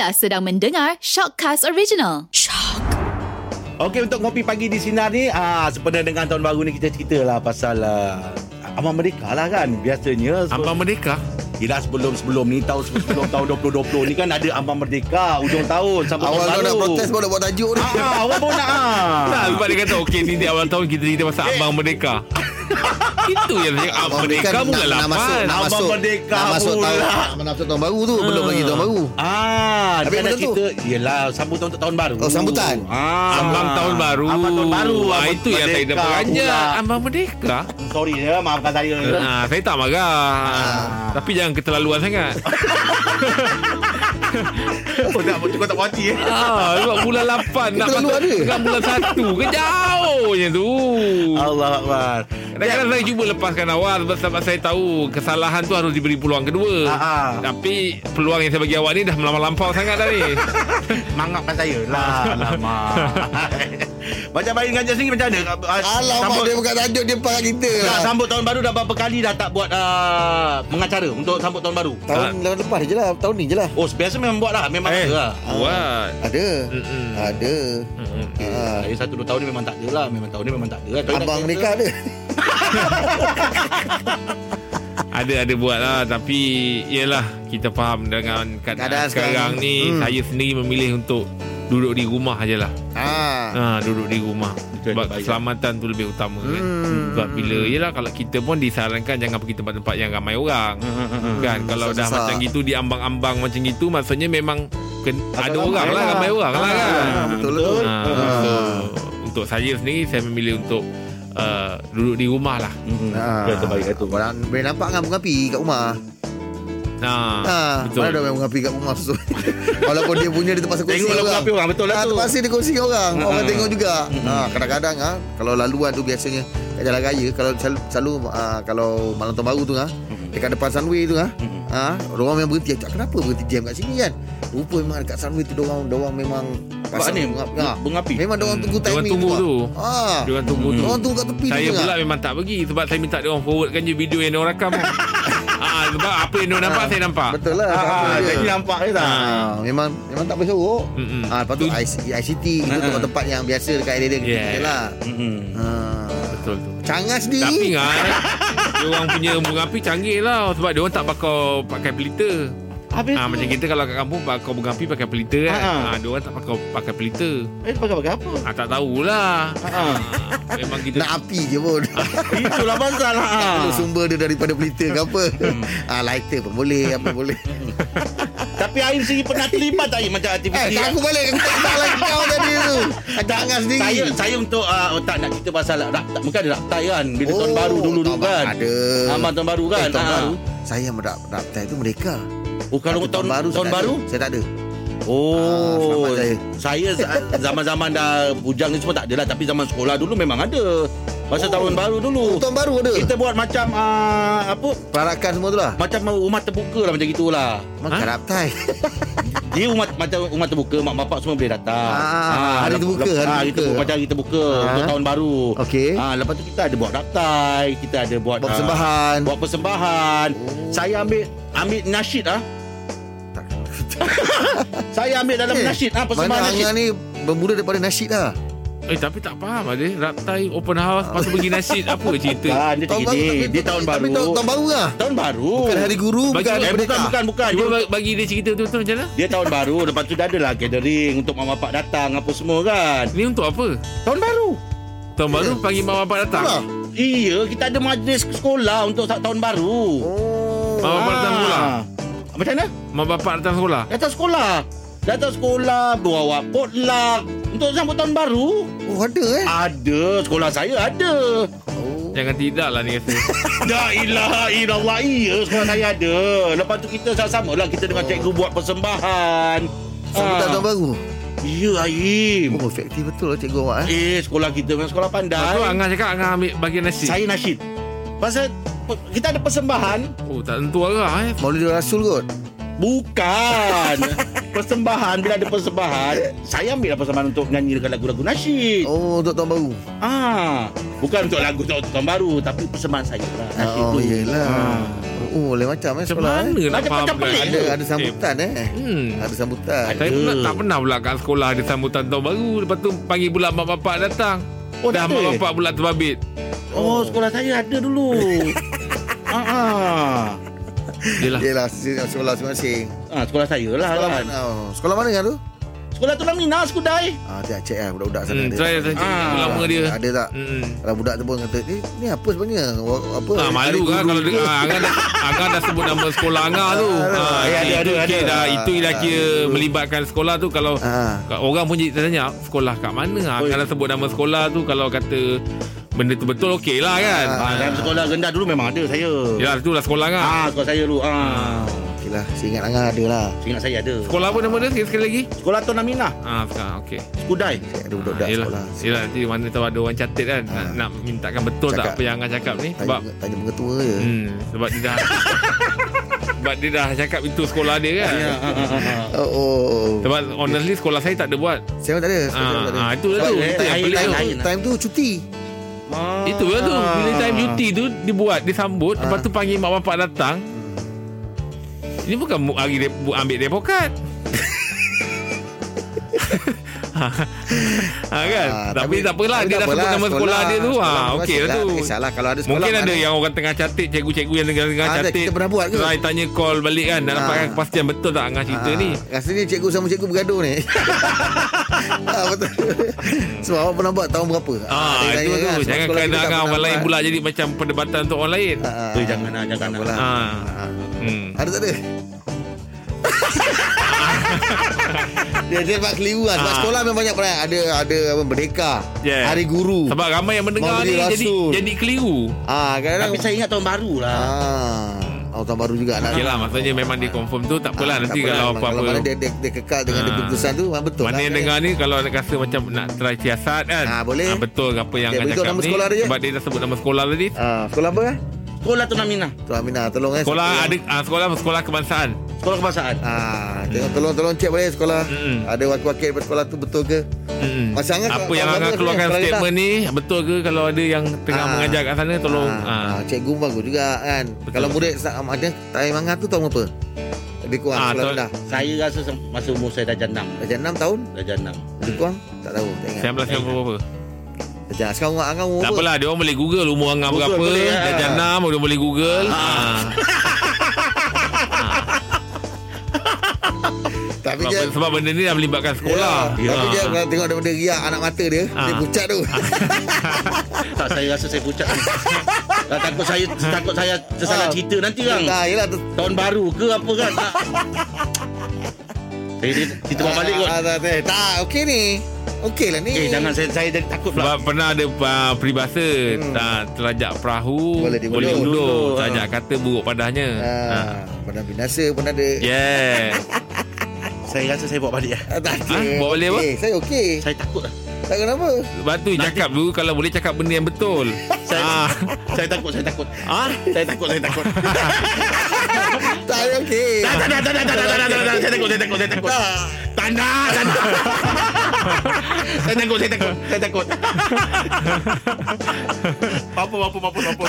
Anda sedang mendengar Shockcast Original. Okey untuk ngopi pagi di sinar ni ah sebenarnya dengan tahun baru ni kita ceritalah pasal uh, Abang Merdeka lah kan biasanya Abang Merdeka? Yelah sebelum-sebelum ni tahun sebelum tahun 2020 ni kan ada Abang Merdeka hujung tahun sampai Awal tahun nak protes kau nak buat tajuk ni. Ah, awak pun nak ah. Nah, sebab dia kata okey ni di awal tahun kita cerita pasal Abang Merdeka. Itu yang saya cakap Abang Merdeka nak, bukan nak masuk, lapan. nak Abang masuk, Merdeka nak masuk pula. tahun, nak masuk tahun baru tu. Belum lagi tahun baru. Ah, Habis dia nak mana tu? Yelah sambutan untuk tahun baru Oh, sambutan? ah. Abang tahun baru. Abang tahun baru Ah, Abang itu yang saya dah pula. Abang Merdeka. Sorry ya maafkan saya Ah, saya tak marah. Tapi jangan keterlaluan sangat. Oh tak kau tak puas hati eh Ah, sebab bulan 8 nak dia. kan bulan 1 kan jauhnya tu. Allah Akbar Kadang-kadang saya cuba lepaskan awal sebab, saya tahu kesalahan tu harus diberi peluang kedua. Ah, ah. Tapi peluang yang saya bagi awak ni dah melampau sangat dah ni. Mangapkan saya lah Lama Macam bayi dengan sendiri macam mana Ah, Alamak sambut, dia bukan tajuk dia parah kita tak, lah. sambut tahun baru dah berapa kali dah tak buat uh, Mengacara untuk sambut tahun baru Tahun lepas je lah. Tahun ni je lah. Oh biasa memang buat lah Memang Eh. ada lah Buat. Ada. Mm-mm. Ada. Mm-mm. Ah. Saya satu dua tahun ni memang tak ada lah Memang tahun ni memang tak ada lah Tahun Abang dah- mereka ada. Ada ada buat lah Tapi Yelah Kita faham dengan keadaan, Keadaan sekarang, sekarang. ni Hmm. Saya sendiri memilih untuk Duduk di rumah je lah Ah. ha, Duduk di rumah Itu yang Sebab keselamatan tu lebih utama kan Hmm. Sebab bila Yelah kalau kita pun disarankan Jangan pergi tempat-tempat yang ramai orang Kan Kalau dah susah. macam gitu Di ambang-ambang macam gitu Maksudnya memang ken- Ada Ada orang ramai lah lah. Ramai orang lah kan Ah, betul betul. ha, so, Untuk saya sendiri Saya memilih untuk uh, Duduk di rumah lah Hmm, Ah. Itu yang terbaik tu Orang boleh nampak kan bunga api kat rumah. Ha, Ha, Betul mana ada bunga api kat rumah susu. Walaupun dia punya dia terpaksa kongsi Tengok orang. api orang Betul lah Ha, tu terpaksa dia kongsi orang. Orang Ah. tengok juga. Mm-mm. Ha, kadang-kadang ha, kalau laluan tu biasanya kat jalan raya kalau selalu, selalu ha, kalau malam tahun baru tu ha, dekat depan Sunway tu ha, Mm-mm. ha, orang memang berhenti. Kenapa berhenti diam kat sini kan? Rupa memang dekat Sunway tu orang orang memang Sebab ni bunga, ha, Bunga api Memang orang tunggu timing tunggu tu Ha. Diorang tunggu tu Orang tunggu kat tepi Saya tu pula juga. memang tak pergi Sebab saya minta dia orang forwardkan je video yang dia orang rakam ah, Sebab apa yang dia orang nampak Ah, saya nampak Betul lah. Ah. Jadi nampak je tak memang memang tak boleh sorok. Mm-mm. Ha, lepas tu Tu- IC, ICT itu Ah, ah. tempat-tempat yang biasa dekat area dia Yeah. yeah. lah. Betul tu Cangas ni. Tapi kan Dia orang punya bunga api canggih lah Sebab dia orang tak pakai pakai pelita Habis ah, tu. Macam kita kalau kat kampung Pakai bunga api pakai pelita kan Ah, ah. ah, Dia orang tak pakai pakai pelita Eh pakai-pakai apa ah, Tak tahulah Ah. ah, Memang kita nak api je pun. Itulah pasal lah Perlu sumber dia daripada pelita ke apa. Hmm. ah, lighter pun boleh, apa boleh. Tapi Aim sendiri pernah terlibat tak Aim macam eh, aktiviti tak aku balik. Aku tak tahu lagi kau tadi tu. Cangas sendiri. Saya saya untuk uh, oh, tak nak cerita pasal rakta, mungkin ada raktai kan bila Oh, tahun baru dulu dulu tahun kan. Ada. Amal tahun baru kan. Eh, tahun Ah. baru. Saya yang mendaftar itu mereka. Oh kalau Tapi tahun baru tahun saya baru? Saya tak ada. Oh. Ah, saya. saya za- zaman-zaman dah bujang ni semua tak ada lah tapi zaman sekolah dulu memang ada. Masa Oh. tahun baru dulu. Tahun baru ada. Kita buat macam uh, apa? Perarakan semua tu lah. Macam rumah terbuka lah macam gitulah. Makan Ha? raptai. Dia rumah macam rumah terbuka mak bapak semua boleh datang. Ah, hari lep- terbuka, lep- hari terbuka. Macam hari terbuka Ah. untuk tahun baru. Okey. Ah, lepas tu kita ada buat raktai, kita ada buat Buat ah, persembahan. buat persembahan. Oh. Saya ambil ambil nasyid ah. Saya ambil dalam Eh, nasyid ah persembahan Mana nasyid. Angah ni bermula daripada nasyid lah. Eh tapi tak faham ada Raptai open house Lepas tu pergi nasyid Apa cerita Kan dia Tahun tak gini. tapi- Dia tahun Tapi baru. tahun, tahun baru lah. Tahun baru. Bukan hari guru, Bagi- bukan Eh, bukan bukan bukan. Cuba Dia, bagi- bagi dia cerita tu tu macam mana dia tahun baru lepas tu dah adalah gathering untuk mak bapak datang apa semua kan. Ni untuk apa Tahun baru. Tahun baru panggil mak bapak datang Itulah. Iya, kita ada majlis sekolah untuk ta- tahun baru. Oh. Mak bapak datang sekolah Ah. Macam mana? Mak bapak datang sekolah Datang sekolah. Datang sekolah, bawa potluck untuk sambut tahun baru. Oh, ada eh. Ada, sekolah saya ada. Oh. Jangan tidak lah ni rasa La ilaha illallah Iya sekolah saya ada Lepas tu kita sama-sama lah Kita dengan cikgu buat persembahan Sambutan Ah. tahun baru. Ya Aim Oh, efektif betul lah cikgu awak eh. Eh sekolah kita memang sekolah Lepas tu pandai Angah cakap Angah ambil bagian nasyid Saya nasyid Pasal Kita ada persembahan Oh tak tentu arah eh Maulid Rasul kot. Bukan Persembahan Bila ada persembahan Saya ambil lah persembahan Untuk nyanyi dekat lagu-lagu nasyid Oh, untuk tahun baru. Ah, Bukan untuk lagu tahun, tahun baru Tapi persembahan saya lah nasyid Oh, tu yelah. Ah. Oh, lain macam eh Macam sekolah. mana Eh. nak Macam- faham macam pelik Ada ada sambutan eh. Hmm. Ada sambutan. Saya pula tak pernah pula kat sekolah ada sambutan tahun baru. Lepas tu panggil pula mak bapak datang. Oh, Dah mak bapak pula terbabit. Oh, sekolah saya ada dulu. Ah, ah. Yelah. Yelah, sekolah masing-masing. Ah, sekolah saya lah Sekolah kan. mana? Oh, sekolah mana kan tu? Sekolah tu Lamina, Skudai. Ah, dia cek lah budak-budak sana. Hmm, ada. try saya cakap Ah. lama dia. Ada tak? Hmm. Kalau budak tu pun kata, ni, ni apa sebenarnya? Apa? Ah, malu Ada kan kalau ke? dia, ah, Angah, dah, Angah dah sebut nama sekolah Angah tu. Ah, ada, itu ada, kira ada. dah itu dah kira Ah. melibatkan sekolah tu kalau Ah. orang pun jadi tanya sekolah kat mana? Ah, Oi. kalau sebut nama sekolah tu kalau kata benda tu betul okey lah kan. Ah, dalam sekolah rendah dulu memang ada saya. Ya, itulah sekolah Angah. Ah, sekolah saya dulu. Ah. Okey lah, saya ingat Angah ada lah. Ingat saya ada. Sekolah apa nama dia sekali, sekali lagi? Sekolah tu Lamina, Ah, sekarang okey. Skudai. Saya ada budak-budak Ah, yelah, sekolah. yelah, nanti mana tahu ada orang catat kan nak, Ah. nak mintakan betul tak Cakap. apa yang Angah cakap ni Tanya, sebab tanya pengetua je. hmm, sebab dia dah sebab dia dah cakap itu sekolah dia kan. Ya. Oh, oh, oh. Sebab honestly sekolah saya tak ada buat. Saya pun tak ada. Saya Ah, tak ada. ah, itu lah tu. Sebab Itu yang lain- pelik lain- tu. lain. Time tu cuti. Ah. Itu lah tu. Bila time cuti tu dibuat, disambut, lepas Ah. tu panggil mak bapak datang. Ini bukan hari dia bu- ambil depokat. ha kan? Ah, tapi, tak apalah dia dah sebut nama sekolah, dia tu. Ha okey lah tu. Tak kisahlah kalau ada sekolah. Mungkin ada mana- yang orang tengah catit Cikgu-cikgu yang tengah, tengah Ah, ada, catit kita pernah buat ke? Try tanya call balik kan Nak Ah. dapatkan kepastian Betul tak Angah cerita Ah, ni Rasanya cikgu sama cikgu bergaduh ni. ah, betul. Sebab awak pernah buat tahun berapa? Ah, dia itu tu kan, Jangan kena pernah orang lain pula Jadi macam perdebatan untuk orang lain Ah, ah, Eh, jangan lah, jangan lah. Ah. Ah. hmm. Ada tak ada? dia dia buat keliru lah. Sebab Ah. sekolah memang banyak perangai. Ada ada apa merdeka. Yeah. Hari guru. Sebab ramai yang mendengar ni Jadi Rasul. jadi keliru ah kadang Tapi saya ingat tahun baru lah. ah oh, tahun baru juga lah Maksudnya memang dia confirm tu Tak apalah Ah, Nanti tak apalah. kalau Kalau apa-apa mana dia, dia, dia kekal dengan dia Ah. keputusan tu memang betul Mana lah. yang dengar ni Kalau nak rasa macam Nak try siasat kan Ah, boleh. Betul ke apa yang Dia cakap nama ni sekolah dia. Sebab dia dah sebut nama sekolah tadi Ah, sekolah apa kan? Sekolah tu Lamina. Tu Aminah tolong eh. Sekolah siapa ada ah, Sekolah sekolah kebangsaan Sekolah kebangsaan. Ah, tengok tolong tolong cek boleh sekolah. Mm-mm. Ada wakil-wakil daripada sekolah tu betul ke? Mm-mm. Masa Angah Apa yang Angah bagus keluarkan statement ni Betul ke Kalau ada yang Tengah Ah. mengajar kat sana Tolong ah, ah. ah, cikgu bagus juga kan. Betul. Kalau murid ada time Angah tu tahun apa? Lebih kurang Ah, sekolah tahun- rendah. Saya rasa masa umur saya dah jenam. Darjah 6 tahun? Dah jenam. Lebih kurang? Tak tahu, tak ingat. 19 yang berapa Darjah sekarang umur Angah umur Tak apa? apalah Dia orang boleh google Umur Angah Google berapa ah. Darjah 6 Dia boleh google ah. Tapi sebab, dia sebab benda ni dah melibatkan sekolah Ya, Tapi Ah. dia kalau tengok daripada riak anak mata dia, Ah. dia pucat tu. Tak saya rasa saya pucat. Tak, takut saya takut saya tersalah Ah. cerita nanti kan. Ah, yelah tu. Tahun baru ke apa kan? Tak. Saya dia cerita bawa balik kot. Ah, tak, tak, tak, okey ni. Okey lah ni. Eh jangan saya saya jadi takut Sebab pula. pernah ada uh, peribahasa hmm. tak, Terajak perahu Boleh Boleh diundur. undur Undur, Terajak kata buruk padahnya Ah, ah. pernah binasa pun ada. Yeah Saya rasa saya bawa balik lah. Ah, tak Ah, bawa balik apa? Okey, Saya okey. Saya takut lah. Tak kenapa. Sebab tu cakap dulu Kalau boleh cakap benda yang betul Saya, ah. saya takut, saya takut. ah? Saya takut, saya takut. Tak saya okey. Tak, tak, tak, tak, tak, tak, tak, tak, tak, tak. Saya takut, saya takut, saya takut. Tanda, tanda. Saya takut, saya takut, saya takut. Apa, apa, apa, apa, apa.